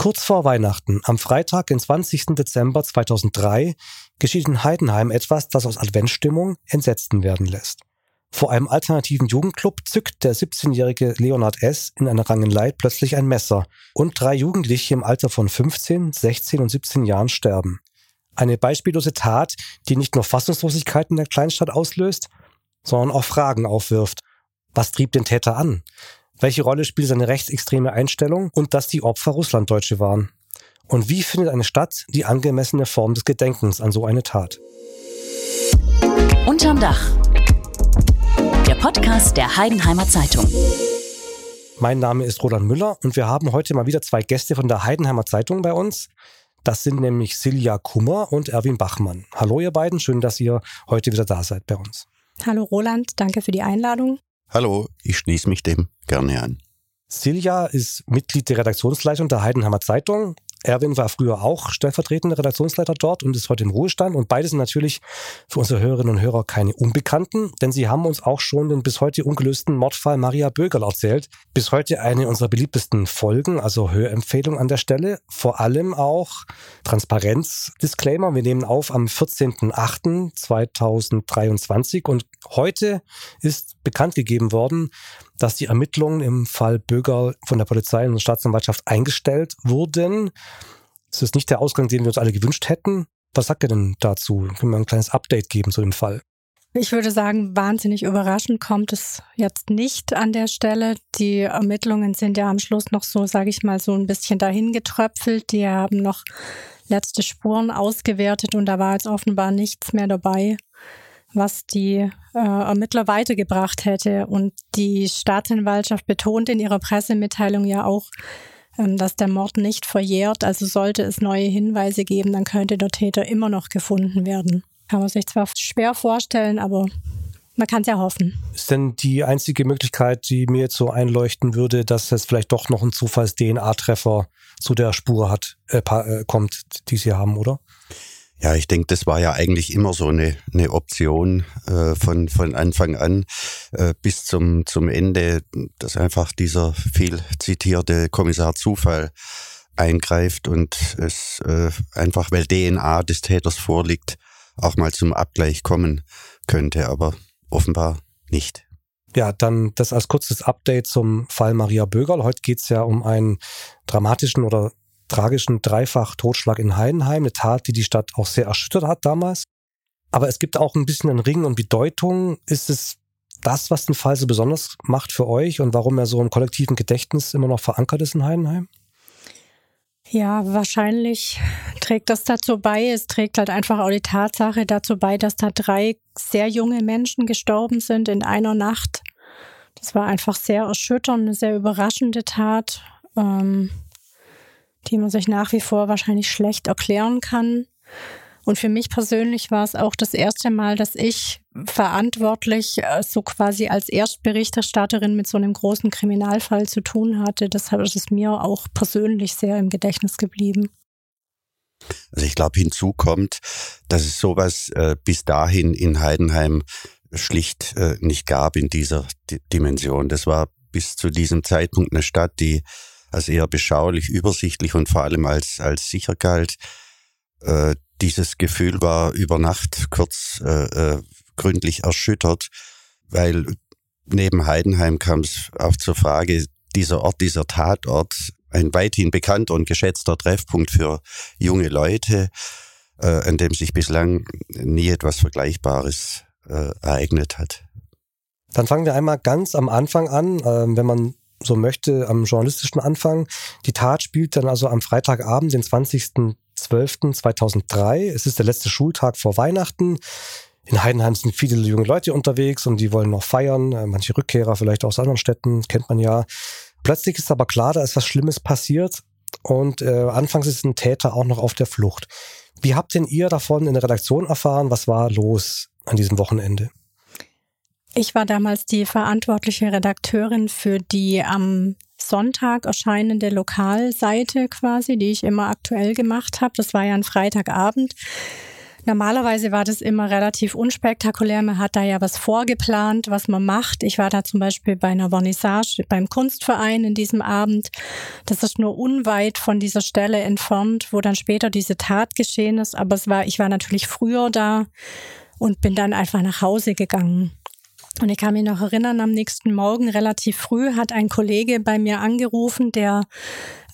Kurz vor Weihnachten, am Freitag, den 20. Dezember 2003, geschieht in Heidenheim etwas, das aus Adventsstimmung Entsetzten werden lässt. Vor einem alternativen Jugendclub zückt der 17-jährige Leonard S. in einer Rangelei plötzlich ein Messer und drei Jugendliche im Alter von 15, 16 und 17 Jahren sterben. Eine beispiellose Tat, die nicht nur Fassungslosigkeit in der Kleinstadt auslöst, sondern auch Fragen aufwirft. Was trieb den Täter an? Welche Rolle spielt seine rechtsextreme Einstellung und dass die Opfer Russlanddeutsche waren? Und wie findet eine Stadt die angemessene Form des Gedenkens an so eine Tat? Unterm Dach. Der Podcast der Heidenheimer Zeitung. Mein Name ist Roland Müller und wir haben heute mal wieder zwei Gäste von der Heidenheimer Zeitung bei uns. Das sind nämlich Silja Kummer und Erwin Bachmann. Hallo ihr beiden, schön, dass ihr heute wieder da seid bei uns. Hallo Roland, danke für die Einladung. Hallo, ich schließe mich dem gerne an. Silja ist Mitglied der Redaktionsleitung der Heidenheimer Zeitung Erwin war früher auch stellvertretender Redaktionsleiter dort und ist heute im Ruhestand. Und beide sind natürlich für unsere Hörerinnen und Hörer keine Unbekannten, denn sie haben uns auch schon den bis heute ungelösten Mordfall Maria Bögerl erzählt. Bis heute eine unserer beliebtesten Folgen, also Hörempfehlung an der Stelle. Vor allem auch Transparenz-Disclaimer. Wir nehmen auf am 14.08.2023 und heute ist bekannt gegeben worden, dass die Ermittlungen im Fall Böger von der Polizei und der Staatsanwaltschaft eingestellt wurden. Das ist nicht der Ausgang, den wir uns alle gewünscht hätten. Was sagt ihr denn dazu? Können wir ein kleines Update geben zu dem Fall? Ich würde sagen, wahnsinnig überraschend kommt es jetzt nicht an der Stelle. Die Ermittlungen sind ja am Schluss noch so, sage ich mal, so ein bisschen dahin getröpfelt. Die haben noch letzte Spuren ausgewertet und da war jetzt offenbar nichts mehr dabei, was die äh, Ermittler weitergebracht hätte. Und die Staatsanwaltschaft betont in ihrer Pressemitteilung ja auch, ähm, dass der Mord nicht verjährt. Also sollte es neue Hinweise geben, dann könnte der Täter immer noch gefunden werden. Kann man sich zwar schwer vorstellen, aber man kann es ja hoffen. Ist denn die einzige Möglichkeit, die mir jetzt so einleuchten würde, dass es vielleicht doch noch ein Zufalls-DNA-Treffer zu der Spur hat, äh, äh, kommt, die Sie haben, oder? Ja, ich denke, das war ja eigentlich immer so eine, eine Option äh, von, von Anfang an äh, bis zum, zum Ende, dass einfach dieser viel zitierte Kommissar Zufall eingreift und es äh, einfach, weil DNA des Täters vorliegt, auch mal zum Abgleich kommen könnte, aber offenbar nicht. Ja, dann das als kurzes Update zum Fall Maria Bögerl. Heute geht's ja um einen dramatischen oder tragischen Dreifach-Totschlag in Heidenheim, eine Tat, die die Stadt auch sehr erschüttert hat damals. Aber es gibt auch ein bisschen einen Ring und Bedeutung. Ist es das, was den Fall so besonders macht für euch und warum er so im kollektiven Gedächtnis immer noch verankert ist in Heidenheim? Ja, wahrscheinlich trägt das dazu bei. Es trägt halt einfach auch die Tatsache dazu bei, dass da drei sehr junge Menschen gestorben sind in einer Nacht. Das war einfach sehr erschütternd, eine sehr überraschende Tat. Ähm, die man sich nach wie vor wahrscheinlich schlecht erklären kann. Und für mich persönlich war es auch das erste Mal, dass ich verantwortlich äh, so quasi als Erstberichterstatterin mit so einem großen Kriminalfall zu tun hatte. Deshalb ist es mir auch persönlich sehr im Gedächtnis geblieben. Also ich glaube, hinzu kommt, dass es sowas äh, bis dahin in Heidenheim schlicht äh, nicht gab in dieser D Dimension. Das war bis zu diesem Zeitpunkt eine Stadt, die als eher beschaulich, übersichtlich und vor allem als, als sicher galt. Äh, dieses Gefühl war über Nacht kurz äh, äh, gründlich erschüttert, weil neben Heidenheim kam es auch zur Frage, dieser Ort, dieser Tatort, ein weithin bekannter und geschätzter Treffpunkt für junge Leute, äh, an dem sich bislang nie etwas Vergleichbares äh, ereignet hat. Dann fangen wir einmal ganz am Anfang an, äh, wenn man so möchte, am journalistischen Anfang. Die Tat spielt dann also am Freitagabend, den 20.12.2003. Es ist der letzte Schultag vor Weihnachten. In Heidenheim sind viele junge Leute unterwegs und die wollen noch feiern. Äh, manche Rückkehrer vielleicht aus anderen Städten, kennt man ja. Plötzlich ist aber klar, da ist was Schlimmes passiert und äh, anfangs ist ein Täter auch noch auf der Flucht. Wie habt denn ihr davon in der Redaktion erfahren? Was war los an diesem Wochenende? Ich war damals die verantwortliche Redakteurin für die am Sonntag erscheinende Lokalseite quasi, die ich immer aktuell gemacht habe. Das war ja ein Freitagabend. Normalerweise war das immer relativ unspektakulär. Man hat da ja was vorgeplant, was man macht. Ich war da zum Beispiel bei einer Vernissage beim Kunstverein in diesem Abend. Das ist nur unweit von dieser Stelle entfernt, wo dann später diese Tat geschehen ist. Aber es war, ich war natürlich früher da und bin dann einfach nach Hause gegangen. Und ich kann mich noch erinnern, am nächsten Morgen relativ früh hat ein Kollege bei mir angerufen, der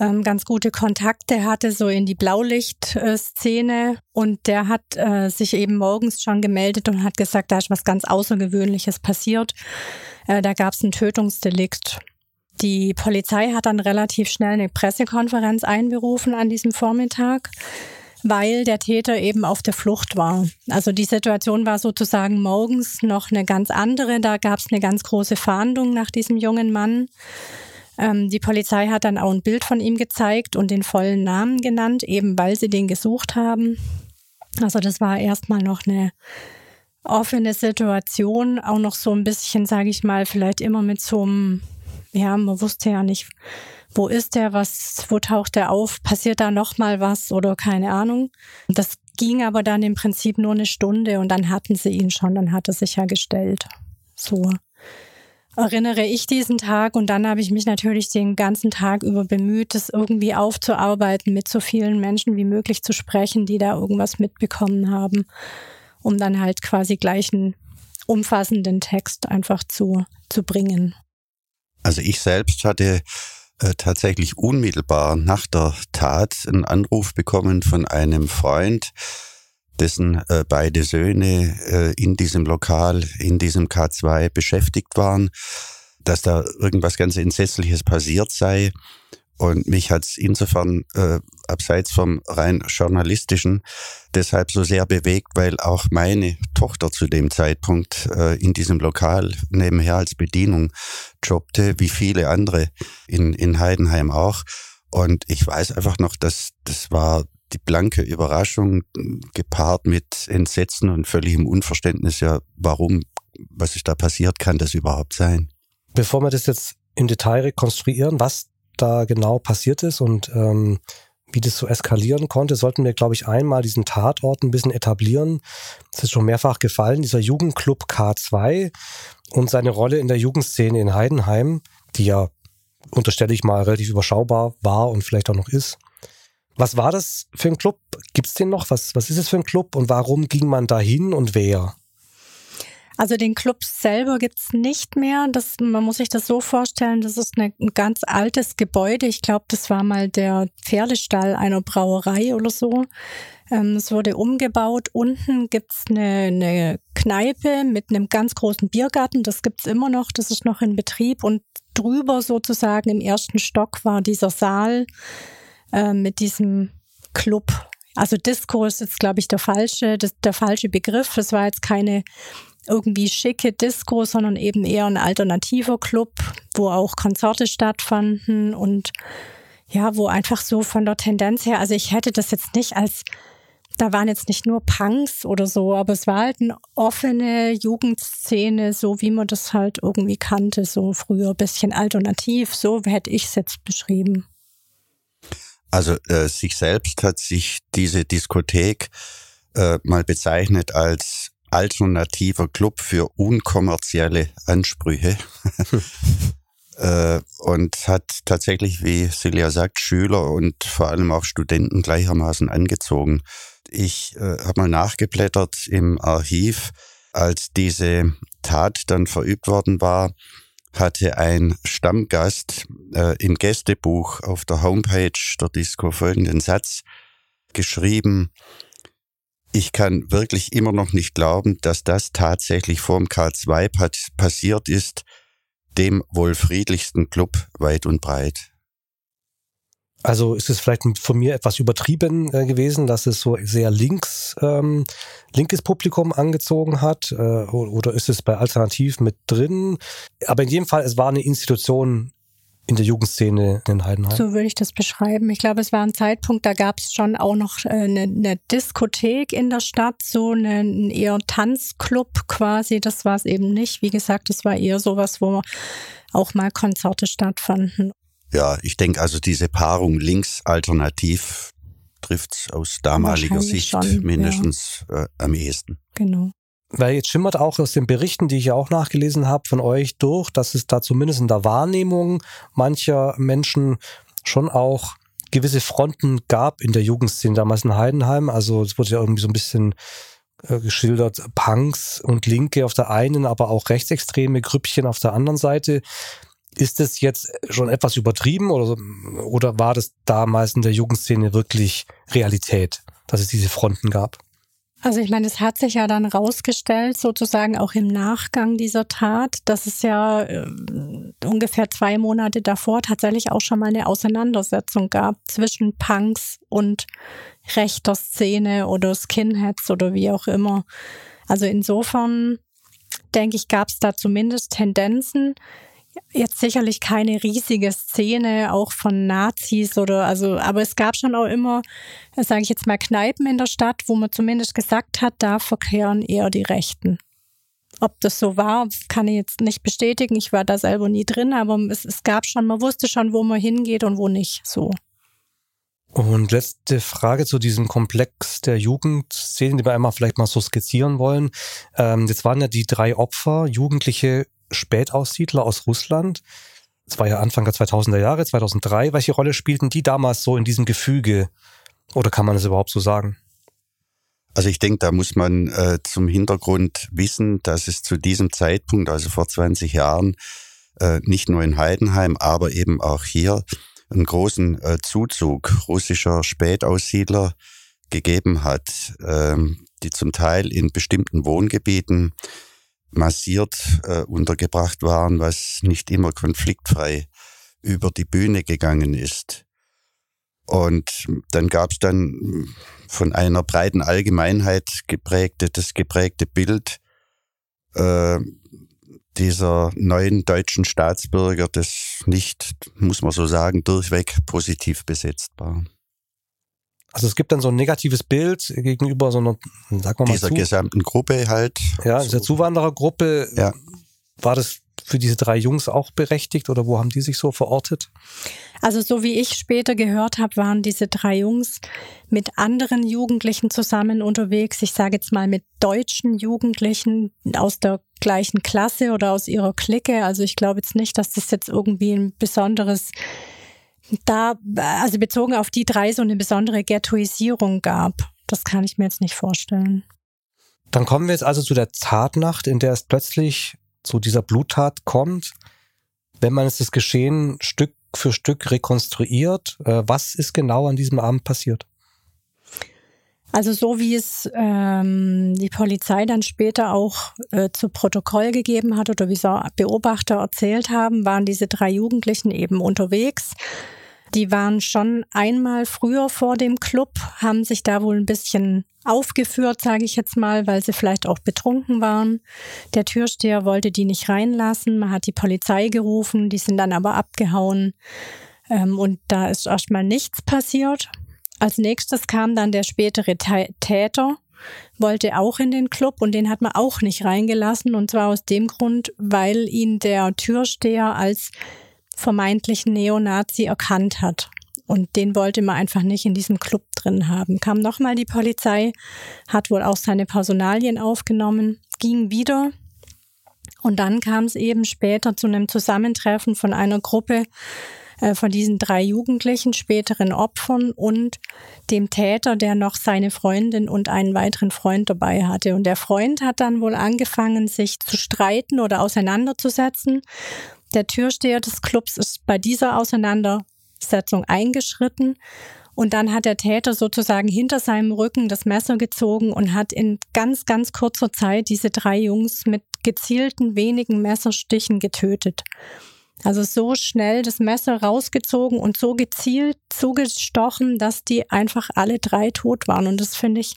ähm, ganz gute Kontakte hatte, so in die Blaulichtszene. Und der hat äh, sich eben morgens schon gemeldet und hat gesagt, da ist was ganz Außergewöhnliches passiert. Äh, da gab es ein Tötungsdelikt. Die Polizei hat dann relativ schnell eine Pressekonferenz einberufen an diesem Vormittag weil der Täter eben auf der Flucht war. Also die Situation war sozusagen morgens noch eine ganz andere. Da gab es eine ganz große Fahndung nach diesem jungen Mann. Ähm, die Polizei hat dann auch ein Bild von ihm gezeigt und den vollen Namen genannt, eben weil sie den gesucht haben. Also das war erstmal noch eine offene Situation, auch noch so ein bisschen, sage ich mal, vielleicht immer mit so einem, ja, man wusste ja nicht, wo ist der, was, wo taucht der auf, passiert da nochmal was oder keine Ahnung. Das ging aber dann im Prinzip nur eine Stunde und dann hatten sie ihn schon, dann hat er sich ja gestellt. So erinnere ich diesen Tag und dann habe ich mich natürlich den ganzen Tag über bemüht, das irgendwie aufzuarbeiten, mit so vielen Menschen wie möglich zu sprechen, die da irgendwas mitbekommen haben, um dann halt quasi gleich einen umfassenden Text einfach zu, zu bringen. Also ich selbst hatte äh, tatsächlich unmittelbar nach der Tat einen Anruf bekommen von einem Freund, dessen äh, beide Söhne äh, in diesem Lokal, in diesem K2 beschäftigt waren, dass da irgendwas ganz Entsetzliches passiert sei. Und mich hat es insofern äh, abseits vom rein journalistischen deshalb so sehr bewegt, weil auch meine Tochter zu dem Zeitpunkt äh, in diesem Lokal nebenher als Bedienung jobbte, wie viele andere in, in Heidenheim auch. Und ich weiß einfach noch, dass das war die blanke Überraschung gepaart mit Entsetzen und völligem Unverständnis, ja, warum, was ist da passiert, kann das überhaupt sein? Bevor wir das jetzt im Detail rekonstruieren, was da genau passiert ist und ähm, wie das so eskalieren konnte, sollten wir, glaube ich, einmal diesen Tatort ein bisschen etablieren. Es ist schon mehrfach gefallen, dieser Jugendclub K2 und seine Rolle in der Jugendszene in Heidenheim, die ja, unterstelle ich mal, relativ überschaubar war und vielleicht auch noch ist. Was war das für ein Club? Gibt es den noch? Was, was ist es für ein Club und warum ging man dahin und wer? Also den Club selber gibt's nicht mehr. Das, man muss sich das so vorstellen, das ist eine, ein ganz altes Gebäude. Ich glaube, das war mal der Pferdestall einer Brauerei oder so. Ähm, es wurde umgebaut. Unten gibt's eine, eine Kneipe mit einem ganz großen Biergarten. Das gibt's immer noch. Das ist noch in Betrieb. Und drüber sozusagen im ersten Stock war dieser Saal äh, mit diesem Club. Also Disco ist jetzt, glaube ich, der falsche, das, der falsche Begriff. Es war jetzt keine irgendwie schicke Disco, sondern eben eher ein alternativer Club, wo auch Konzerte stattfanden und ja, wo einfach so von der Tendenz her, also ich hätte das jetzt nicht als, da waren jetzt nicht nur Punks oder so, aber es war halt eine offene Jugendszene, so wie man das halt irgendwie kannte, so früher, bisschen alternativ, so hätte ich es jetzt beschrieben. Also äh, sich selbst hat sich diese Diskothek äh, mal bezeichnet als alternativer Club für unkommerzielle Ansprüche. äh, und hat tatsächlich, wie Silja sagt, Schüler und vor allem auch Studenten gleichermaßen angezogen. Ich äh, habe mal nachgeblättert im Archiv, als diese Tat dann verübt worden war, hatte ein Stammgast äh, im Gästebuch auf der Homepage der Disco folgenden Satz geschrieben, ich kann wirklich immer noch nicht glauben, dass das tatsächlich vorm K2 passiert ist, dem wohl friedlichsten Club weit und breit. Also ist es vielleicht von mir etwas übertrieben äh, gewesen, dass es so sehr links, ähm, linkes Publikum angezogen hat? Äh, oder ist es bei Alternativ mit drin? Aber in jedem Fall, es war eine Institution in der Jugendszene in Heidenheim? So würde ich das beschreiben. Ich glaube, es war ein Zeitpunkt, da gab es schon auch noch äh, eine, eine Diskothek in der Stadt, so einen eher Tanzclub quasi. Das war es eben nicht. Wie gesagt, es war eher sowas, wo auch mal Konzerte stattfanden. Ja, ich denke also diese Paarung links alternativ trifft es aus damaliger Sicht schon, mindestens ja. äh, am ehesten. Genau. Weil jetzt schimmert auch aus den Berichten, die ich ja auch nachgelesen habe, von euch durch, dass es da zumindest in der Wahrnehmung mancher Menschen schon auch gewisse Fronten gab in der Jugendszene damals in Heidenheim. Also es wurde ja irgendwie so ein bisschen äh, geschildert, Punks und Linke auf der einen, aber auch rechtsextreme Grüppchen auf der anderen Seite. Ist das jetzt schon etwas übertrieben oder, oder war das damals in der Jugendszene wirklich Realität, dass es diese Fronten gab? Also ich meine, es hat sich ja dann rausgestellt, sozusagen auch im Nachgang dieser Tat, dass es ja äh, ungefähr zwei Monate davor tatsächlich auch schon mal eine Auseinandersetzung gab zwischen Punks und rechter Szene oder Skinheads oder wie auch immer. Also insofern denke ich, gab es da zumindest Tendenzen jetzt sicherlich keine riesige Szene auch von Nazis oder also, aber es gab schon auch immer, sage ich jetzt mal, Kneipen in der Stadt, wo man zumindest gesagt hat, da verkehren eher die Rechten. Ob das so war, kann ich jetzt nicht bestätigen. Ich war da selber nie drin, aber es, es gab schon, man wusste schon, wo man hingeht und wo nicht. So. Und letzte Frage zu diesem Komplex der Jugendszene, die wir einmal vielleicht mal so skizzieren wollen. Ähm, jetzt waren ja die drei Opfer Jugendliche Spätaussiedler aus Russland. Es war ja Anfang der 2000er Jahre, 2003. Welche Rolle spielten die damals so in diesem Gefüge? Oder kann man es überhaupt so sagen? Also ich denke, da muss man äh, zum Hintergrund wissen, dass es zu diesem Zeitpunkt, also vor 20 Jahren, äh, nicht nur in Heidenheim, aber eben auch hier einen großen äh, Zuzug russischer Spätaussiedler gegeben hat, ähm, die zum Teil in bestimmten Wohngebieten massiert äh, untergebracht waren, was nicht immer konfliktfrei über die Bühne gegangen ist. Und dann gab es dann von einer breiten Allgemeinheit geprägte, das geprägte Bild äh, dieser neuen deutschen Staatsbürger, das nicht, muss man so sagen, durchweg positiv besetzt war. Also es gibt dann so ein negatives Bild gegenüber so einer, sagen wir mal, dieser zu, gesamten Gruppe halt. Ja, dieser Zuwanderergruppe. Ja. War das für diese drei Jungs auch berechtigt oder wo haben die sich so verortet? Also so wie ich später gehört habe, waren diese drei Jungs mit anderen Jugendlichen zusammen unterwegs. Ich sage jetzt mal mit deutschen Jugendlichen aus der gleichen Klasse oder aus ihrer Clique. Also ich glaube jetzt nicht, dass das jetzt irgendwie ein besonderes da, also bezogen auf die drei, so eine besondere Ghettoisierung gab. Das kann ich mir jetzt nicht vorstellen. Dann kommen wir jetzt also zu der Tatnacht, in der es plötzlich zu dieser Bluttat kommt. Wenn man jetzt das Geschehen Stück für Stück rekonstruiert, äh, was ist genau an diesem Abend passiert? Also so wie es ähm, die Polizei dann später auch äh, zu Protokoll gegeben hat oder wie so Beobachter erzählt haben, waren diese drei Jugendlichen eben unterwegs die waren schon einmal früher vor dem Club, haben sich da wohl ein bisschen aufgeführt, sage ich jetzt mal, weil sie vielleicht auch betrunken waren. Der Türsteher wollte die nicht reinlassen, man hat die Polizei gerufen, die sind dann aber abgehauen ähm, und da ist erstmal nichts passiert. Als nächstes kam dann der spätere Täter, wollte auch in den Club und den hat man auch nicht reingelassen und zwar aus dem Grund, weil ihn der Türsteher als vermeintlichen Neonazi erkannt hat. Und den wollte man einfach nicht in diesem Club drin haben. Kam nochmal die Polizei, hat wohl auch seine Personalien aufgenommen, ging wieder. Und dann kam es eben später zu einem Zusammentreffen von einer Gruppe von diesen drei Jugendlichen, späteren Opfern und dem Täter, der noch seine Freundin und einen weiteren Freund dabei hatte. Und der Freund hat dann wohl angefangen, sich zu streiten oder auseinanderzusetzen der Türsteher des Clubs ist bei dieser Auseinandersetzung eingeschritten und dann hat der Täter sozusagen hinter seinem Rücken das Messer gezogen und hat in ganz, ganz kurzer Zeit diese drei Jungs mit gezielten wenigen Messerstichen getötet. Also so schnell das Messer rausgezogen und so gezielt zugestochen, dass die einfach alle drei tot waren. Und das finde ich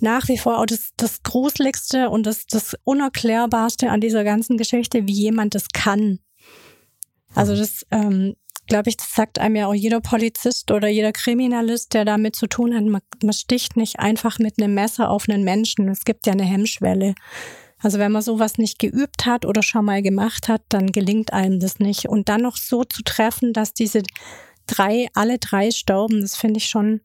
nach wie vor auch das, das Gruseligste und das, das Unerklärbarste an dieser ganzen Geschichte, wie jemand das kann. Also mhm. das, ähm, glaube ich, das sagt einem ja auch jeder Polizist oder jeder Kriminalist, der damit zu tun hat. Man, man sticht nicht einfach mit einem Messer auf einen Menschen. Es gibt ja eine Hemmschwelle. Also wenn man sowas nicht geübt hat oder schon mal gemacht hat, dann gelingt einem das nicht. Und dann noch so zu treffen, dass diese drei, alle drei stauben, das finde ich schon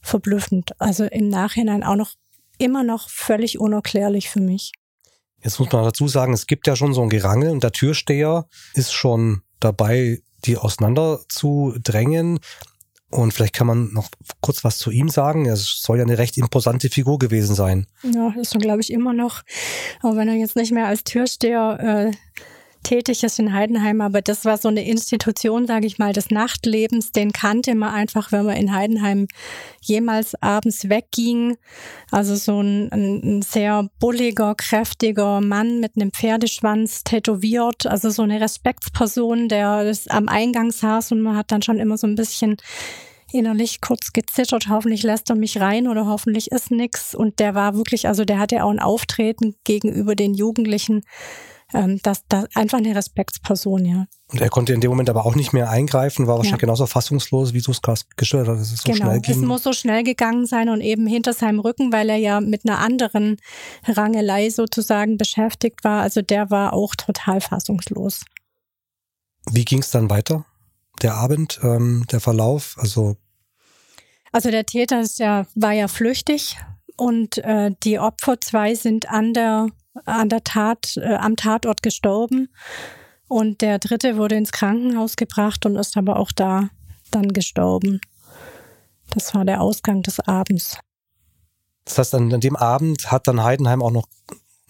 verblüffend. Also im Nachhinein auch noch immer noch völlig unerklärlich für mich. Jetzt muss man dazu sagen, es gibt ja schon so ein Gerangel und der Türsteher ist schon dabei, die auseinander zu drängen. Und vielleicht kann man noch kurz was zu ihm sagen. Er soll ja eine recht imposante Figur gewesen sein. Ja, ist er, glaube ich, immer noch. Aber wenn er jetzt nicht mehr als Türsteher äh, tätig ist in Heidenheim, aber das war so eine Institution, sage ich mal, des Nachtlebens, den kannte man einfach, wenn man in Heidenheim jemals abends wegging. Also so ein, ein sehr bulliger, kräftiger Mann mit einem Pferdeschwanz tätowiert, also so eine Respektsperson, der am Eingang saß und man hat dann schon immer so ein bisschen innerlich kurz gezittert, hoffentlich lässt er mich rein oder hoffentlich ist nix. Und der war wirklich, also der hatte auch ein Auftreten gegenüber den Jugendlichen, ähm, das, das einfach eine Respektsperson, ja. Und er konnte in dem Moment aber auch nicht mehr eingreifen, war wahrscheinlich ja. genauso fassungslos, wie du es gerade geschildert hast, dass es so genau. schnell ging. Es muss so schnell gegangen sein und eben hinter seinem Rücken, weil er ja mit einer anderen Rangelei sozusagen beschäftigt war. Also der war auch total fassungslos. Wie ging es dann weiter? Der Abend, ähm, der Verlauf, also also der Täter ist ja, war ja flüchtig und äh, die Opfer zwei sind an der an der Tat, äh, am Tatort gestorben. Und der dritte wurde ins Krankenhaus gebracht und ist aber auch da dann gestorben. Das war der Ausgang des Abends. Das heißt, an, an dem Abend hat dann Heidenheim auch noch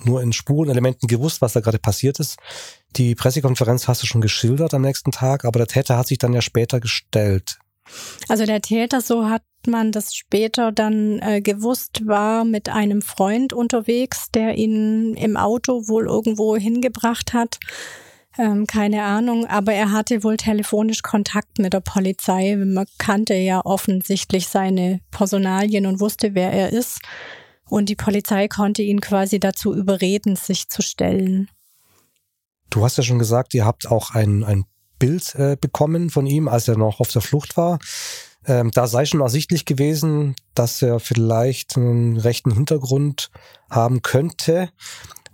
nur in Spurenelementen gewusst, was da gerade passiert ist. Die Pressekonferenz hast du schon geschildert am nächsten Tag, aber der Täter hat sich dann ja später gestellt. Also der Täter, so hat man das später dann äh, gewusst, war mit einem Freund unterwegs, der ihn im Auto wohl irgendwo hingebracht hat. Ähm, keine Ahnung, aber er hatte wohl telefonisch Kontakt mit der Polizei. Man kannte ja offensichtlich seine Personalien und wusste, wer er ist. Und die Polizei konnte ihn quasi dazu überreden, sich zu stellen. Du hast ja schon gesagt, ihr habt auch ein, ein Bild äh, bekommen von ihm, als er noch auf der Flucht war. Ähm, da sei schon ersichtlich gewesen, dass er vielleicht einen rechten Hintergrund haben könnte.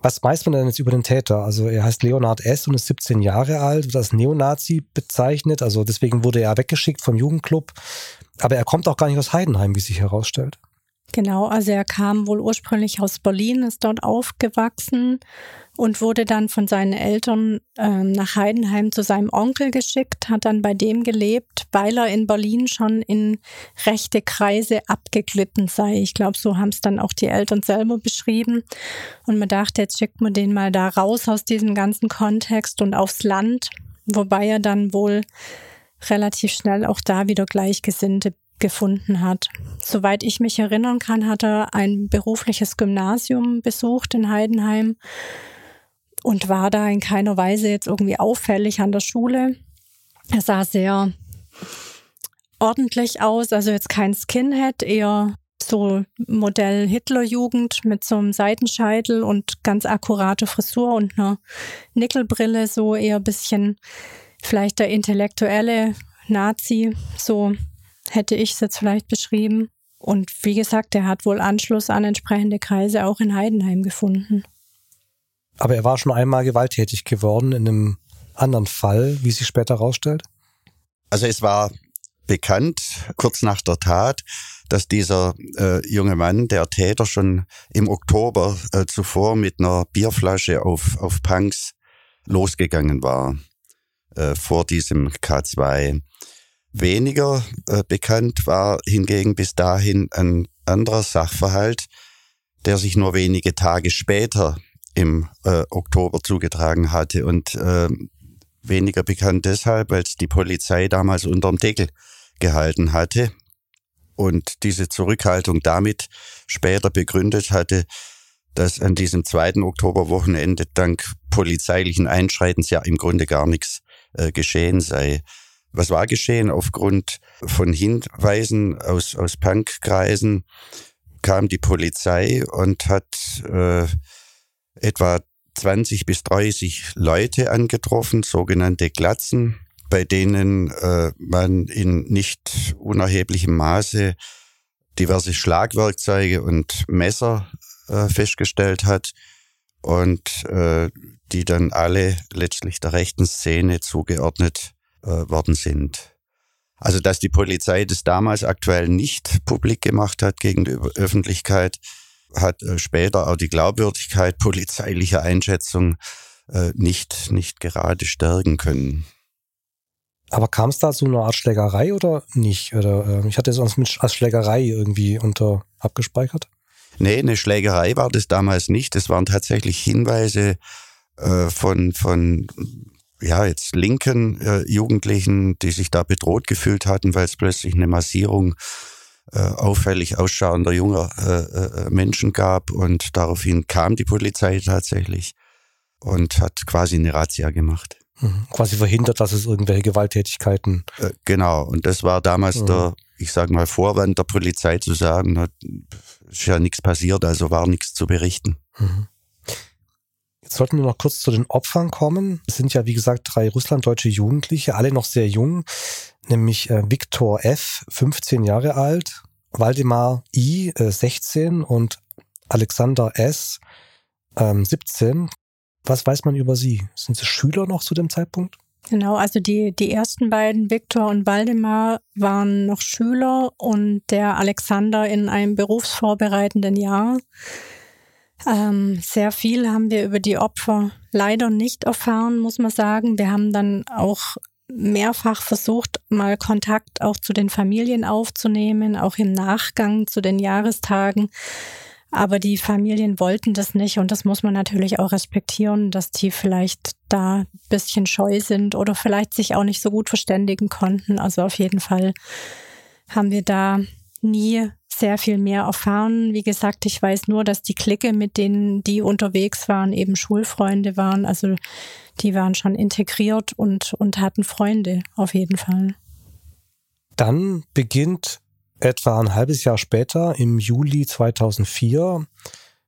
Was weiß man denn jetzt über den Täter? Also er heißt Leonard S. und ist 17 Jahre alt, wird als Neonazi bezeichnet, also deswegen wurde er weggeschickt vom Jugendclub. Aber er kommt auch gar nicht aus Heidenheim, wie sich herausstellt. Genau, also er kam wohl ursprünglich aus Berlin, ist dort aufgewachsen und wurde dann von seinen Eltern äh, nach Heidenheim zu seinem Onkel geschickt, hat dann bei dem gelebt, weil er in Berlin schon in rechte Kreise abgeglitten sei. Ich glaube, so haben es dann auch die Eltern selber beschrieben. Und man dachte, jetzt schickt man den mal da raus aus diesem ganzen Kontext und aufs Land, wobei er dann wohl relativ schnell auch da wieder Gleichgesinnte gefunden hat. Soweit ich mich erinnern kann, hat er ein berufliches Gymnasium besucht in Heidenheim und war da in keiner Weise jetzt irgendwie auffällig an der Schule. Er sah sehr ordentlich aus, also jetzt kein Skinhead, eher so Modell Hitlerjugend mit so einem Seitenscheitel und ganz akkurate Frisur und einer Nickelbrille, so eher bisschen vielleicht der intellektuelle Nazi, so hätte ich es jetzt vielleicht beschrieben. Und wie gesagt, er hat wohl Anschluss an entsprechende Kreise auch in Heidenheim gefunden. Aber er war schon einmal gewalttätig geworden in einem anderen Fall, wie sich später herausstellt? Also es war bekannt, kurz nach der Tat, dass dieser äh, junge Mann, der Täter, schon im Oktober äh, zuvor mit einer Bierflasche auf, auf Punks losgegangen war, äh, vor diesem K2. Weniger äh, bekannt war hingegen bis dahin ein anderer Sachverhalt, der sich nur wenige Tage später im äh, Oktober zugetragen hatte und äh, weniger bekannt deshalb, weil es die Polizei damals unterm Deckel gehalten hatte und diese Zurückhaltung damit später begründet hatte, dass an diesem zweiten Oktoberwochenende dank polizeilichen Einschreitens ja im Grunde gar nichts äh, geschehen sei. Was war geschehen? Aufgrund von Hinweisen aus, aus Punkkreisen kam die Polizei und hat äh, etwa 20 bis 30 Leute angetroffen, sogenannte Glatzen, bei denen äh, man in nicht unerheblichem Maße diverse Schlagwerkzeuge und Messer äh, festgestellt hat und äh, die dann alle letztlich der rechten Szene zugeordnet äh, worden sind. Also, dass die Polizei das damals aktuell nicht publik gemacht hat gegen die Öffentlichkeit, hat äh, später auch die Glaubwürdigkeit polizeilicher Einschätzung äh, nicht, nicht gerade stärken können. Aber kam es da zu einer Art Schlägerei oder nicht? Oder äh, ich hatte es sonst mit als Schlägerei irgendwie unter abgespeichert. Nee, eine Schlägerei war das damals nicht. Es waren tatsächlich Hinweise äh, von, von ja, jetzt linken äh, Jugendlichen, die sich da bedroht gefühlt hatten, weil es plötzlich eine Massierung äh, auffällig ausschauender junger äh, äh, Menschen gab. Und daraufhin kam die Polizei tatsächlich und hat quasi eine Razzia gemacht. Mhm. Quasi verhindert, dass es irgendwelche Gewalttätigkeiten. Äh, genau, und das war damals mhm. der, ich sage mal, Vorwand der Polizei zu sagen, na, ist ja nichts passiert, also war nichts zu berichten. Mhm. Jetzt sollten wir noch kurz zu den Opfern kommen. Es sind ja, wie gesagt, drei russlanddeutsche Jugendliche, alle noch sehr jung, nämlich äh, Viktor F., 15 Jahre alt, Waldemar I., äh, 16 und Alexander S., ähm, 17. Was weiß man über sie? Sind sie Schüler noch zu dem Zeitpunkt? Genau, also die, die ersten beiden, Viktor und Waldemar, waren noch Schüler und der Alexander in einem berufsvorbereitenden Jahr. Ähm, sehr viel haben wir über die Opfer leider nicht erfahren, muss man sagen. Wir haben dann auch mehrfach versucht, mal Kontakt auch zu den Familien aufzunehmen, auch im Nachgang zu den Jahrestagen. Aber die Familien wollten das nicht und das muss man natürlich auch respektieren, dass die vielleicht da ein bisschen scheu sind oder vielleicht sich auch nicht so gut verständigen konnten. Also auf jeden Fall haben wir da nie sehr viel mehr erfahren. Wie gesagt, ich weiß nur, dass die Clique, mit denen die unterwegs waren, eben Schulfreunde waren. Also die waren schon integriert und, und hatten Freunde auf jeden Fall. Dann beginnt etwa ein halbes Jahr später, im Juli 2004,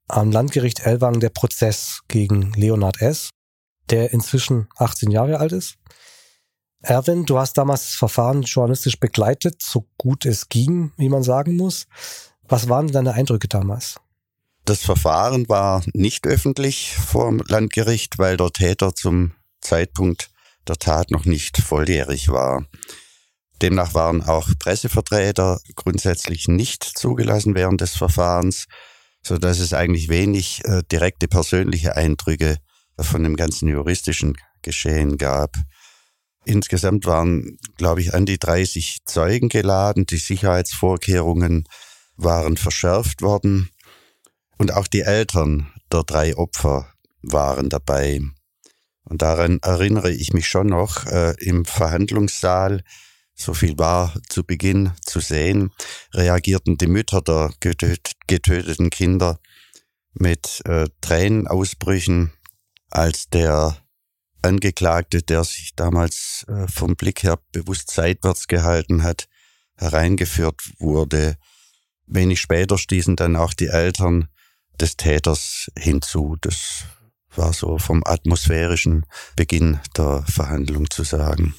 am Landgericht Ellwangen der Prozess gegen Leonard S., der inzwischen 18 Jahre alt ist. Erwin, du hast damals das Verfahren journalistisch begleitet, so gut es ging, wie man sagen muss. Was waren deine Eindrücke damals? Das Verfahren war nicht öffentlich vor dem Landgericht, weil der Täter zum Zeitpunkt der Tat noch nicht volljährig war. Demnach waren auch Pressevertreter grundsätzlich nicht zugelassen während des Verfahrens, so dass es eigentlich wenig äh, direkte persönliche Eindrücke von dem ganzen juristischen Geschehen gab. Insgesamt waren, glaube ich, an die 30 Zeugen geladen. Die Sicherheitsvorkehrungen waren verschärft worden. Und auch die Eltern der drei Opfer waren dabei. Und daran erinnere ich mich schon noch äh, im Verhandlungssaal so viel war zu Beginn zu sehen, reagierten die Mütter der getöteten Kinder mit äh, Tränenausbrüchen, als der Angeklagte, der sich damals äh, vom Blick her bewusst seitwärts gehalten hat, hereingeführt wurde. Wenig später stießen dann auch die Eltern des Täters hinzu. Das war so vom atmosphärischen Beginn der Verhandlung zu sagen.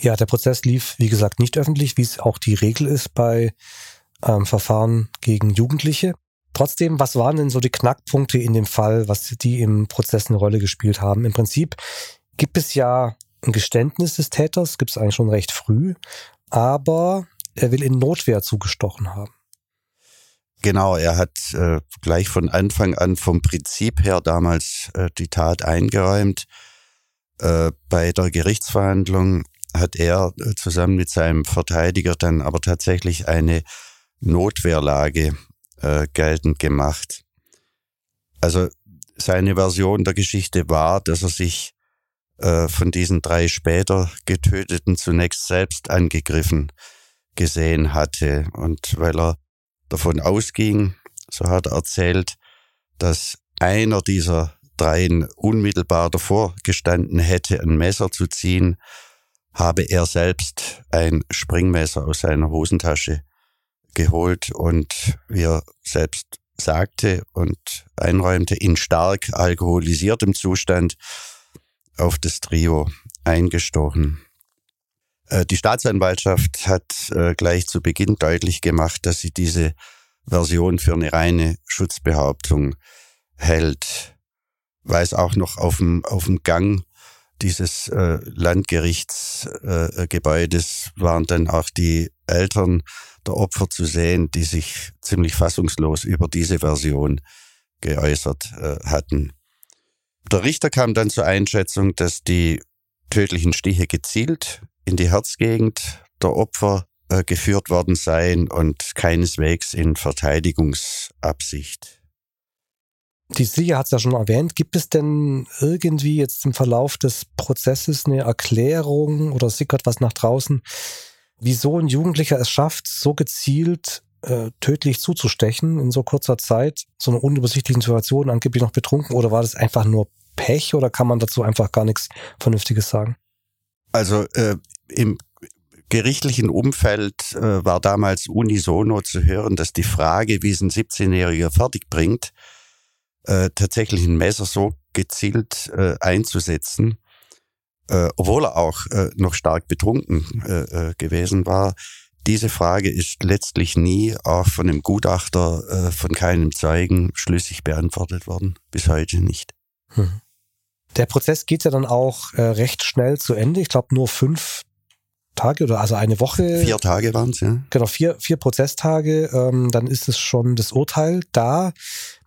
Ja, der Prozess lief, wie gesagt, nicht öffentlich, wie es auch die Regel ist bei ähm, Verfahren gegen Jugendliche. Trotzdem, was waren denn so die Knackpunkte in dem Fall, was die im Prozess eine Rolle gespielt haben? Im Prinzip gibt es ja ein Geständnis des Täters, gibt es eigentlich schon recht früh, aber er will in Notwehr zugestochen haben. Genau, er hat äh, gleich von Anfang an vom Prinzip her damals äh, die Tat eingeräumt. Äh, bei der Gerichtsverhandlung hat er äh, zusammen mit seinem Verteidiger dann aber tatsächlich eine Notwehrlage äh, geltend gemacht. Also seine Version der Geschichte war, dass er sich äh, von diesen drei später getöteten zunächst selbst angegriffen gesehen hatte. Und weil er davon ausging, so hat er erzählt, dass einer dieser dreien unmittelbar davor gestanden hätte, ein Messer zu ziehen habe er selbst ein Springmesser aus seiner Hosentasche geholt und wie er selbst sagte und einräumte, in stark alkoholisiertem Zustand auf das Trio eingestochen. Äh, die Staatsanwaltschaft hat äh, gleich zu Beginn deutlich gemacht, dass sie diese Version für eine reine Schutzbehauptung hält, weil es auch noch auf dem, auf dem Gang dieses äh, Landgerichtsgebäudes äh, waren dann auch die Eltern der Opfer zu sehen, die sich ziemlich fassungslos über diese Version geäußert äh, hatten. Der Richter kam dann zur Einschätzung, dass die tödlichen Stiche gezielt in die Herzgegend der Opfer äh, geführt worden seien und keineswegs in Verteidigungsabsicht. Die Sieger hat es ja schon erwähnt. Gibt es denn irgendwie jetzt im Verlauf des Prozesses eine Erklärung oder sickert was nach draußen, wieso ein Jugendlicher es schafft, so gezielt äh, tödlich zuzustechen in so kurzer Zeit, so einer unübersichtlichen Situation, angeblich noch betrunken, oder war das einfach nur Pech oder kann man dazu einfach gar nichts Vernünftiges sagen? Also äh, im gerichtlichen Umfeld äh, war damals unisono zu hören, dass die Frage, wie es ein 17-Jähriger fertig bringt, äh, tatsächlich ein Messer so gezielt äh, einzusetzen, äh, obwohl er auch äh, noch stark betrunken äh, äh, gewesen war. Diese Frage ist letztlich nie auch von einem Gutachter, äh, von keinem Zeugen schlüssig beantwortet worden. Bis heute nicht. Hm. Der Prozess geht ja dann auch äh, recht schnell zu Ende. Ich glaube nur fünf Tage oder also eine Woche. Vier Tage waren es, ja. Genau, vier, vier Prozesstage. Ähm, dann ist es schon das Urteil da.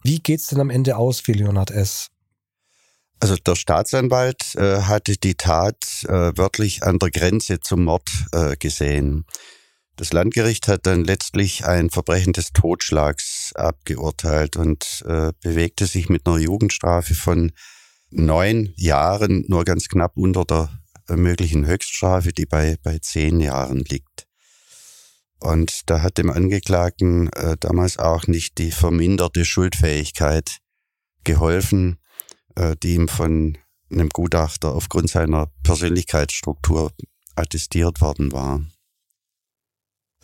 Wie geht's denn am Ende aus für Leonard S.? Also der Staatsanwalt äh, hatte die Tat äh, wörtlich an der Grenze zum Mord äh, gesehen. Das Landgericht hat dann letztlich ein Verbrechen des Totschlags abgeurteilt und äh, bewegte sich mit einer Jugendstrafe von neun Jahren nur ganz knapp unter der äh, möglichen Höchststrafe, die bei, bei zehn Jahren liegt. Und da hat dem Angeklagten äh, damals auch nicht die verminderte Schuldfähigkeit geholfen, äh, die ihm von einem Gutachter aufgrund seiner Persönlichkeitsstruktur attestiert worden war.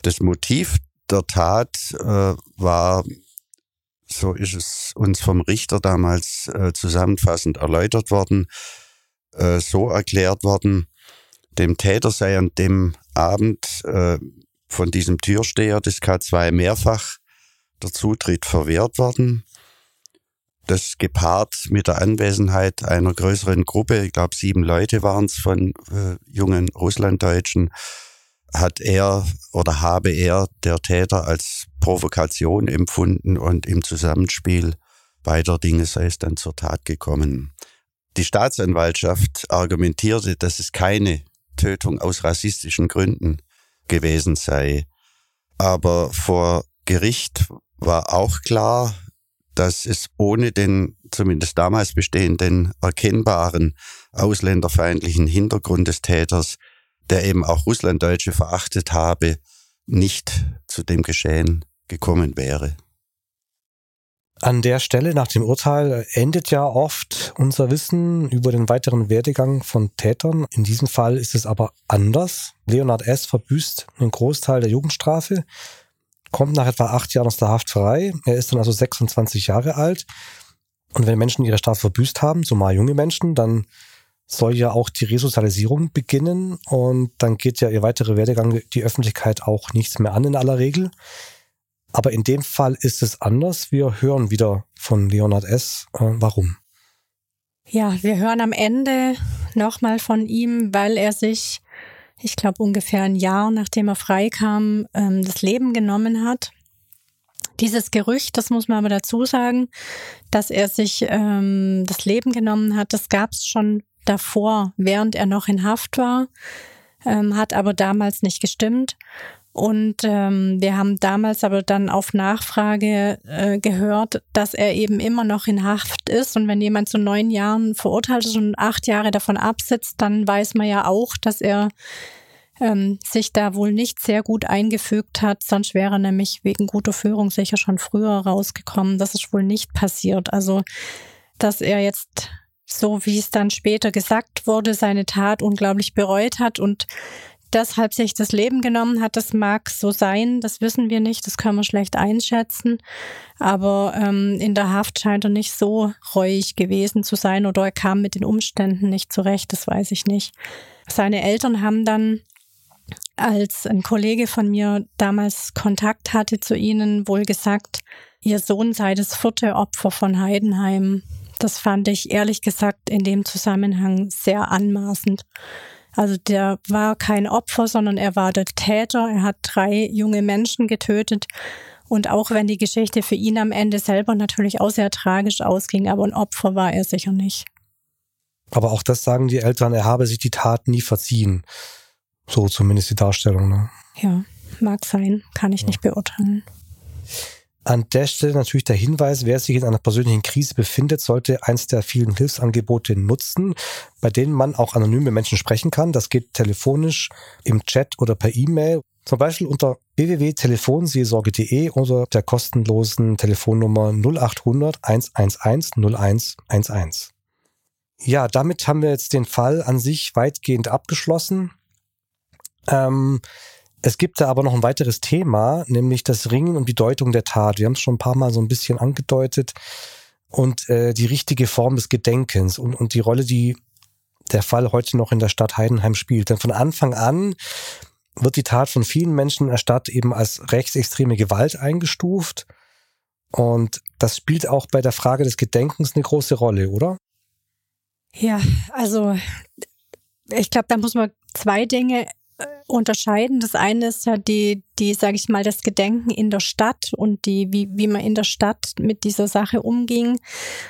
Das Motiv der Tat äh, war, so ist es uns vom Richter damals äh, zusammenfassend erläutert worden, äh, so erklärt worden, dem Täter sei an dem Abend äh, von diesem Türsteher des K2 mehrfach der Zutritt verwehrt worden. Das gepaart mit der Anwesenheit einer größeren Gruppe, ich glaube sieben Leute waren es von äh, jungen Russlanddeutschen, hat er oder habe er der Täter als Provokation empfunden und im Zusammenspiel beider Dinge sei es dann zur Tat gekommen. Die Staatsanwaltschaft argumentierte, dass es keine Tötung aus rassistischen Gründen gewesen sei. Aber vor Gericht war auch klar, dass es ohne den zumindest damals bestehenden erkennbaren ausländerfeindlichen Hintergrund des Täters, der eben auch Russlanddeutsche verachtet habe, nicht zu dem Geschehen gekommen wäre. An der Stelle nach dem Urteil endet ja oft unser Wissen über den weiteren Werdegang von Tätern. In diesem Fall ist es aber anders. Leonard S. verbüßt einen Großteil der Jugendstrafe, kommt nach etwa acht Jahren aus der Haft frei. Er ist dann also 26 Jahre alt. Und wenn Menschen ihre Strafe verbüßt haben, zumal junge Menschen, dann soll ja auch die Resozialisierung beginnen und dann geht ja ihr weiterer Werdegang die Öffentlichkeit auch nichts mehr an in aller Regel. Aber in dem Fall ist es anders. Wir hören wieder von Leonard S. Äh, warum? Ja, wir hören am Ende nochmal von ihm, weil er sich, ich glaube, ungefähr ein Jahr nachdem er freikam, ähm, das Leben genommen hat. Dieses Gerücht, das muss man aber dazu sagen, dass er sich ähm, das Leben genommen hat, das gab es schon davor, während er noch in Haft war, ähm, hat aber damals nicht gestimmt. Und ähm, wir haben damals aber dann auf Nachfrage äh, gehört, dass er eben immer noch in Haft ist. Und wenn jemand zu neun Jahren verurteilt ist und acht Jahre davon absitzt, dann weiß man ja auch, dass er ähm, sich da wohl nicht sehr gut eingefügt hat. Sonst wäre er nämlich wegen guter Führung sicher schon früher rausgekommen. Das ist wohl nicht passiert. Also, dass er jetzt so wie es dann später gesagt wurde, seine Tat unglaublich bereut hat und deshalb sich das Leben genommen hat. Das mag so sein, das wissen wir nicht, das können wir schlecht einschätzen. Aber ähm, in der Haft scheint er nicht so reuig gewesen zu sein oder er kam mit den Umständen nicht zurecht, das weiß ich nicht. Seine Eltern haben dann, als ein Kollege von mir damals Kontakt hatte zu ihnen, wohl gesagt, ihr Sohn sei das vierte Opfer von Heidenheim Das fand ich ehrlich gesagt in dem Zusammenhang sehr anmaßend. Also der war kein Opfer, sondern er war der Täter. Er hat drei junge Menschen getötet. Und auch wenn die Geschichte für ihn am Ende selber natürlich auch sehr tragisch ausging, aber ein Opfer war er sicher nicht. Aber auch das sagen die Eltern, er habe sich die Tat nie verziehen. So zumindest die Darstellung. Ne? Ja, mag sein, kann ich ja. nicht beurteilen. An der Stelle natürlich der Hinweis, wer sich in einer persönlichen Krise befindet, sollte eins der vielen Hilfsangebote nutzen, bei denen man auch anonyme Menschen sprechen kann. Das geht telefonisch, im Chat oder per E-Mail. Zum Beispiel unter www.telefonseelsorge.de oder der kostenlosen Telefonnummer 0800 111 0111. Ja, damit haben wir jetzt den Fall an sich weitgehend abgeschlossen. Ähm, es gibt da aber noch ein weiteres Thema, nämlich das Ringen um die Deutung der Tat. Wir haben es schon ein paar Mal so ein bisschen angedeutet. Und äh, die richtige Form des Gedenkens und, und die Rolle, die der Fall heute noch in der Stadt Heidenheim spielt. Denn von Anfang an wird die Tat von vielen Menschen in der Stadt eben als rechtsextreme Gewalt eingestuft. Und das spielt auch bei der Frage des Gedenkens eine große Rolle, oder? Ja, also ich glaube, da muss man zwei Dinge unterscheiden. Das eine ist ja die, die, sage ich mal, das Gedenken in der Stadt und die, wie, wie man in der Stadt mit dieser Sache umging.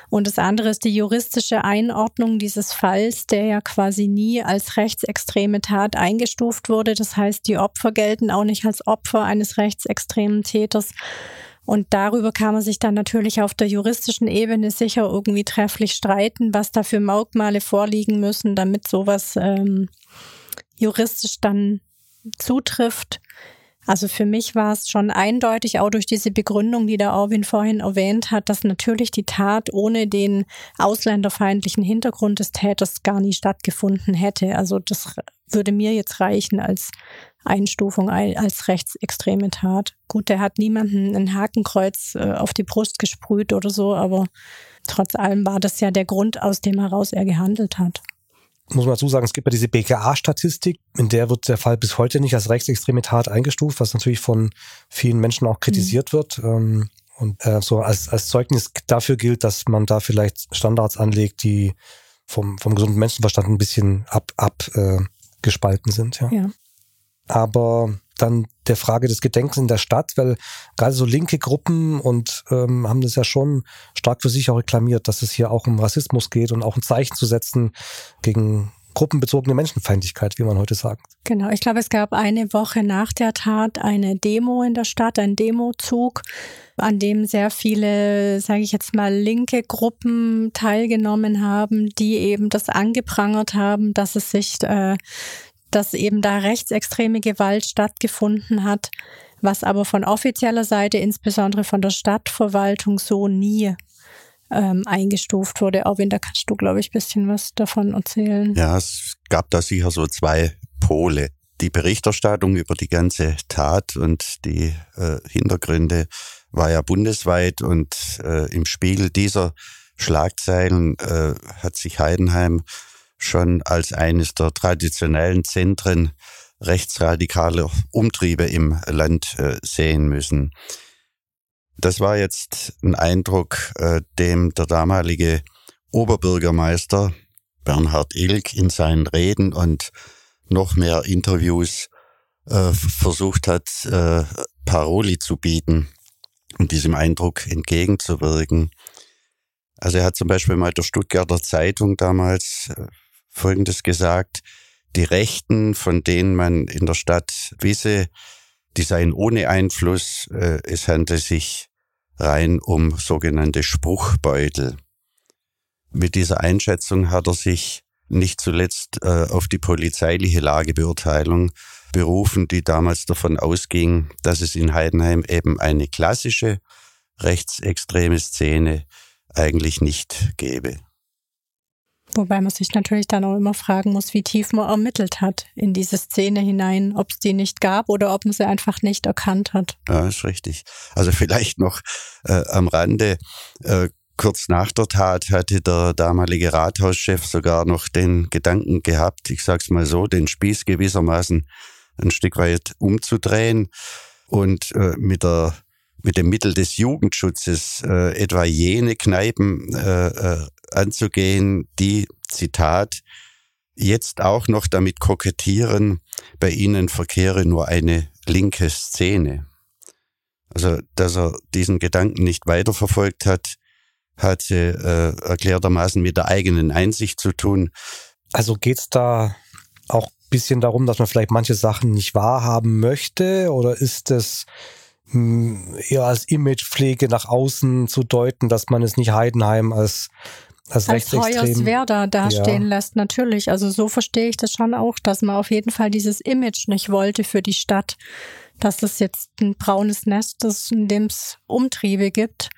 Und das andere ist die juristische Einordnung dieses Falls, der ja quasi nie als rechtsextreme Tat eingestuft wurde. Das heißt, die Opfer gelten auch nicht als Opfer eines rechtsextremen Täters. Und darüber kann man sich dann natürlich auf der juristischen Ebene sicher irgendwie trefflich streiten, was da für Merkmale vorliegen müssen, damit sowas ähm, juristisch dann zutrifft. Also für mich war es schon eindeutig, auch durch diese Begründung, die der Orwin vorhin erwähnt hat, dass natürlich die Tat ohne den ausländerfeindlichen Hintergrund des Täters gar nie stattgefunden hätte. Also das würde mir jetzt reichen als Einstufung als rechtsextreme Tat. Gut, der hat niemanden ein Hakenkreuz äh, auf die Brust gesprüht oder so, aber trotz allem war das ja der Grund, aus dem heraus er gehandelt hat muss man dazu sagen, es gibt ja diese BKA-Statistik, in der wird der Fall bis heute nicht als rechtsextreme Tat eingestuft, was natürlich von vielen Menschen auch kritisiert mhm. wird. Ähm, und äh, so als, als Zeugnis dafür gilt, dass man da vielleicht Standards anlegt, die vom, vom gesunden Menschenverstand ein bisschen ab, ab äh, gespalten sind. Ja. ja. Aber dann der Frage des Gedenkens in der Stadt, weil gerade so linke Gruppen und ähm, haben das ja schon stark für sich auch reklamiert, dass es hier auch um Rassismus geht und auch ein Zeichen zu setzen gegen gruppenbezogene Menschenfeindlichkeit, wie man heute sagt. Genau, ich glaube, es gab eine Woche nach der Tat eine Demo in der Stadt, ein Demozug, an dem sehr viele, sage ich jetzt mal, linke Gruppen teilgenommen haben, die eben das angeprangert haben, dass es sich äh, dass eben da rechtsextreme Gewalt stattgefunden hat, was aber von offizieller Seite, insbesondere von der Stadtverwaltung, so nie ähm, eingestuft wurde. Auch da kannst du, glaube ich, bisschen was davon erzählen. Ja, es gab da sicher so zwei Pole. Die Berichterstattung über die ganze Tat und die äh, Hintergründe war ja bundesweit und äh, im Spiegel dieser Schlagzeilen äh, hat sich Heidenheim schon als eines der traditionellen Zentren rechtsradikaler Umtriebe im Land äh, sehen müssen. Das war jetzt ein Eindruck, äh, dem der damalige Oberbürgermeister Bernhard Ilk in seinen Reden und noch mehr Interviews äh, versucht hat, Paroli zu bieten und diesem Eindruck entgegenzuwirken. Also er hat zum Beispiel mal der Stuttgarter Zeitung damals Folgendes gesagt, die Rechten, von denen man in der Stadt wisse, die seien ohne Einfluss, äh, es handle sich rein um sogenannte Spruchbeutel. Mit dieser Einschätzung hat er sich nicht zuletzt äh, auf die polizeiliche Lagebeurteilung berufen, die damals davon ausging, dass es in Heidenheim eben eine klassische rechtsextreme Szene eigentlich nicht gäbe. Wobei man sich natürlich dann auch immer fragen muss, wie tief man ermittelt hat in diese Szene hinein, ob es die nicht gab oder ob man sie einfach nicht erkannt hat. Ja, ist richtig. Also vielleicht noch äh, am Rande. Äh, kurz nach der Tat hatte der damalige Rathauschef sogar noch den Gedanken gehabt, ich sag's mal so, den Spieß gewissermaßen ein Stück weit umzudrehen und äh, mit der mit dem Mittel des Jugendschutzes äh, etwa jene Kneipen äh, äh, anzugehen, die, Zitat, jetzt auch noch damit kokettieren, bei ihnen verkehre nur eine linke Szene. Also, dass er diesen Gedanken nicht weiterverfolgt hat, hatte äh, erklärtermaßen mit der eigenen Einsicht zu tun. Also geht's da auch bisschen darum, dass man vielleicht manche Sachen nicht wahrhaben möchte? Oder ist es hm, eher als Imagepflege nach außen zu deuten, dass man es nicht Heidenheim als als, als Hoyerswerda dastehen ja. lässt, natürlich. Also so verstehe ich das schon auch, dass man auf jeden Fall dieses Image nicht wollte für die Stadt, dass es jetzt ein braunes Nest ist, in dem es Umtriebe gibt.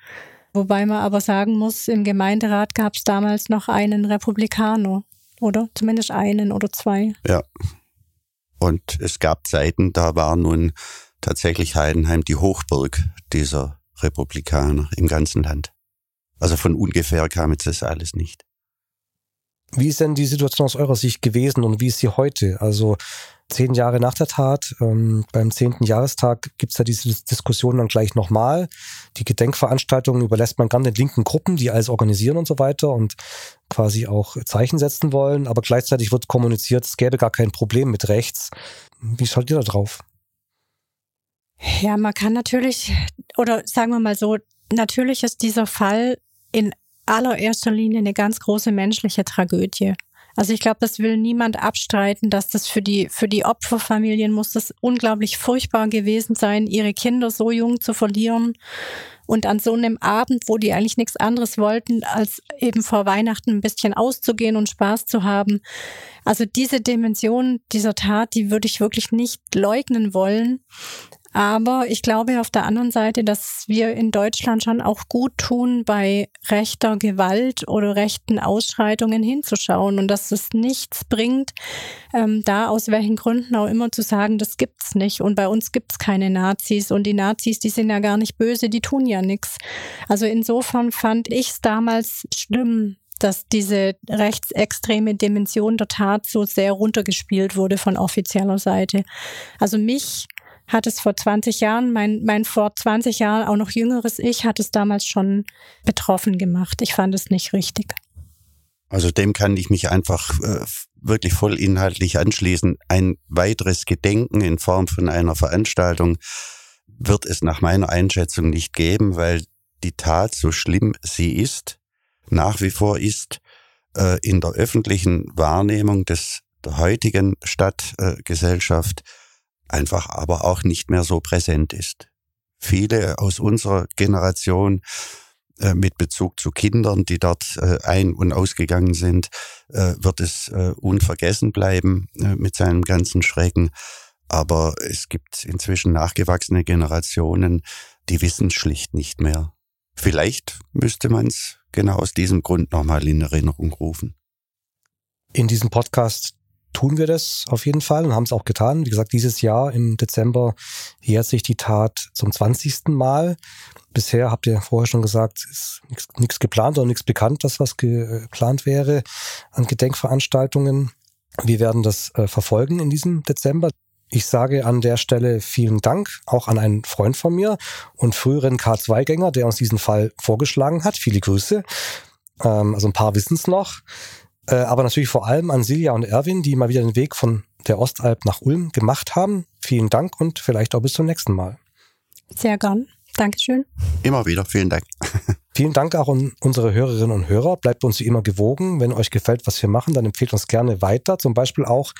Wobei man aber sagen muss, im Gemeinderat gab es damals noch einen Republikaner oder? Zumindest einen oder zwei. Ja. Und es gab Zeiten, da war nun tatsächlich Heidenheim die Hochburg dieser Republikaner im ganzen Land. Also von ungefähr kam jetzt das alles nicht. Wie ist denn die Situation aus eurer Sicht gewesen und wie ist sie heute? Also zehn Jahre nach der Tat, ähm, beim zehnten Jahrestag gibt's ja diese Diskussion dann gleich nochmal. Die Gedenkveranstaltungen überlässt man gerne den linken Gruppen, die alles organisieren und so weiter und quasi auch Zeichen setzen wollen. Aber gleichzeitig wird kommuniziert, es gäbe gar kein Problem mit rechts. Wie schaut ihr da drauf? Ja, man kann natürlich, oder sagen wir mal so, natürlich ist dieser Fall in allererster Linie eine ganz große menschliche Tragödie. Also ich glaube, das will niemand abstreiten, dass das für die, für die Opferfamilien muss das unglaublich furchtbar gewesen sein, ihre Kinder so jung zu verlieren. Und an so einem Abend, wo die eigentlich nichts anderes wollten, als eben vor Weihnachten ein bisschen auszugehen und Spaß zu haben. Also diese Dimension dieser Tat, die würde ich wirklich nicht leugnen wollen. Aber ich glaube auf der anderen Seite, dass wir in Deutschland schon auch gut tun, bei rechter Gewalt oder rechten Ausschreitungen hinzuschauen und dass es nichts bringt, ähm, da aus welchen Gründen auch immer zu sagen, das gibt's nicht und bei uns gibt's keine Nazis und die Nazis, die sind ja gar nicht böse, die tun ja nichts. Also insofern fand ich es damals schlimm, dass diese rechtsextreme Dimension der Tat so sehr runtergespielt wurde von offizieller Seite. Also mich hat es vor 20 Jahren, mein, mein vor 20 Jahren auch noch jüngeres Ich hat es damals schon betroffen gemacht. Ich fand es nicht richtig. Also dem kann ich mich einfach äh, wirklich voll inhaltlich anschließen. Ein weiteres Gedenken in Form von einer Veranstaltung wird es nach meiner Einschätzung nicht geben, weil die Tat, so schlimm sie ist, nach wie vor ist, äh, in der öffentlichen Wahrnehmung des, der heutigen Stadtgesellschaft äh, einfach aber auch nicht mehr so präsent ist. Viele aus unserer Generation äh, mit Bezug zu Kindern, die dort äh, ein- und ausgegangen sind, äh, wird es unvergessen bleiben mit seinem ganzen Schrecken. Aber es gibt inzwischen nachgewachsene Generationen, die wissen schlicht nicht mehr. Vielleicht müsste man es genau aus diesem Grund nochmal in Erinnerung rufen. In diesem Podcast tun wir das auf jeden Fall und haben es auch getan. Wie gesagt, dieses Jahr im Dezember jährt sich die Tat zum 20. Mal. Bisher habt ihr vorher schon gesagt, ist nichts geplant oder nichts bekannt, dass was geplant wäre an Gedenkveranstaltungen. Wir werden das äh, verfolgen in diesem Dezember. Ich sage an der Stelle vielen Dank auch an einen Freund von mir und früheren K2-Gänger, der uns diesen Fall vorgeschlagen hat. Viele Grüße. Ähm, also ein paar wissen es noch. Äh, aber natürlich vor allem an Silja und Erwin, die mal wieder den Weg von der Ostalb nach Ulm gemacht haben. Vielen Dank und vielleicht auch bis zum nächsten Mal. Sehr gern. Dankeschön. Immer wieder. Vielen Dank. Vielen Dank auch an unsere Hörerinnen und Hörer. Bleibt uns wie immer gewogen. Wenn euch gefällt, was wir machen, dann empfehlt uns gerne weiter. Zum Beispiel auch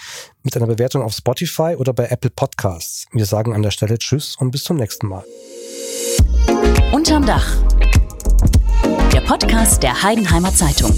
mit einer Bewertung auf Spotify oder bei Apple Podcasts. Wir sagen an der Stelle Tschüss und bis zum nächsten Mal. Unterm Dach. Der Podcast der Heidenheimer Zeitung.